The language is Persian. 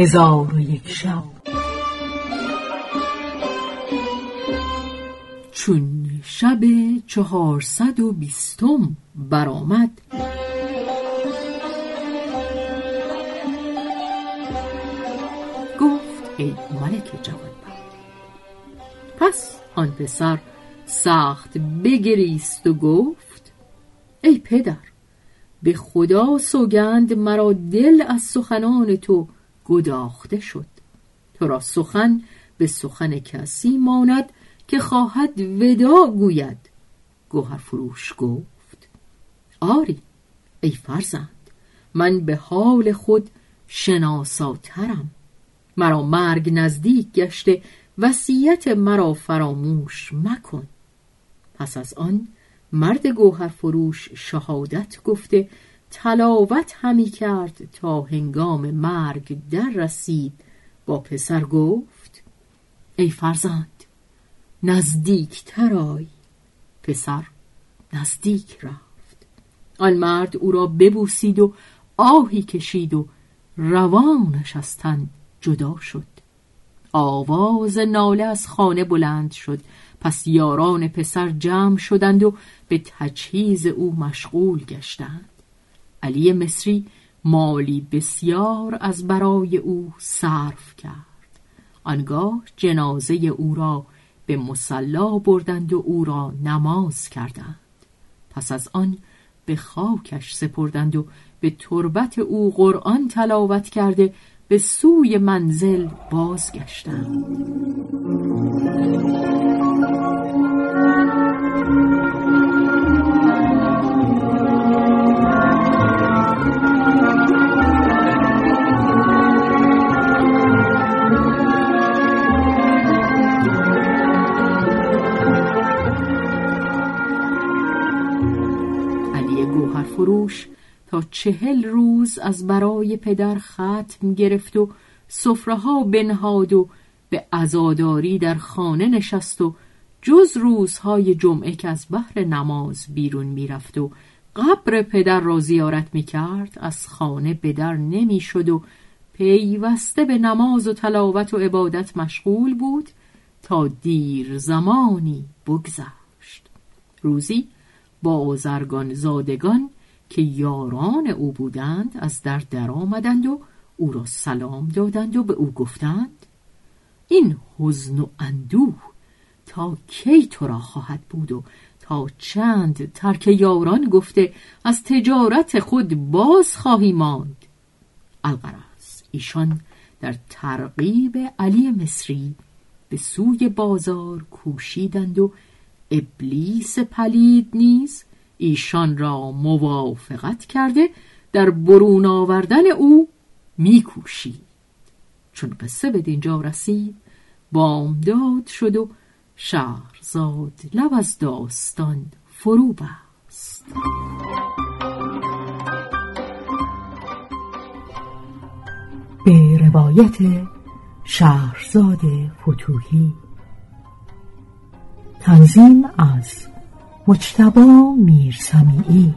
هزار و یک شب. چون شب چهارصد و بیستم برآمد گفت ای ملک جوان پس آن پسر سخت بگریست و گفت ای پدر به خدا سوگند مرا دل از سخنان تو گداخته شد. تو را سخن به سخن کسی ماند که خواهد ودا گوید. گوهر فروش گفت. آری ای فرزند من به حال خود شناساترم. مرا مرگ نزدیک گشته وصیت مرا فراموش مکن. پس از آن مرد گوهر فروش شهادت گفته تلاوت همی کرد تا هنگام مرگ در رسید. با پسر گفت ای فرزند نزدیک ترای پسر نزدیک رفت. آن مرد او را ببوسید و آهی کشید و روانش از تن جدا شد. آواز ناله از خانه بلند شد. پس یاران پسر جمع شدند و به تجهیز او مشغول گشتند. علی مصری مالی بسیار از برای او صرف کرد. آنگاه جنازه او را به مسلا بردند و او را نماز کردند. پس از آن به خاکش سپردند و به تربت او قرآن تلاوت کرده به سوی منزل بازگشتند. فروش تا چهل روز از برای پدر ختم گرفت و سفره ها بنهاد و به عزاداری در خانه نشست و جز روزهای جمعه که از بحر نماز بیرون می‌رفت و قبر پدر را زیارت می‌کرد از خانه به در نمی‌شد و پیوسته به نماز و تلاوت و عبادت مشغول بود تا دیر زمانی بگذشت. روزی بازرگان زادگان که یاران او بودند از در در آمدند و او را سلام دادند و به او گفتند این حزن و اندوه تا کی تو را خواهد بود و تا چند ترک یاران گفته از تجارت خود باز خواهی ماند؟ القرص ایشان در ترغیب علی مصری به سوی بازار کوشیدند و ابلیس پلید نیز ایشان را موافقت کرده در برون آوردن او میکوشید چون قصه به دینجا رسید بامداد شد و شهرزاد لب از داستان فرو بست. به روایت شهرزاد فتوهی تنظیم از مجتبا میرسمیعی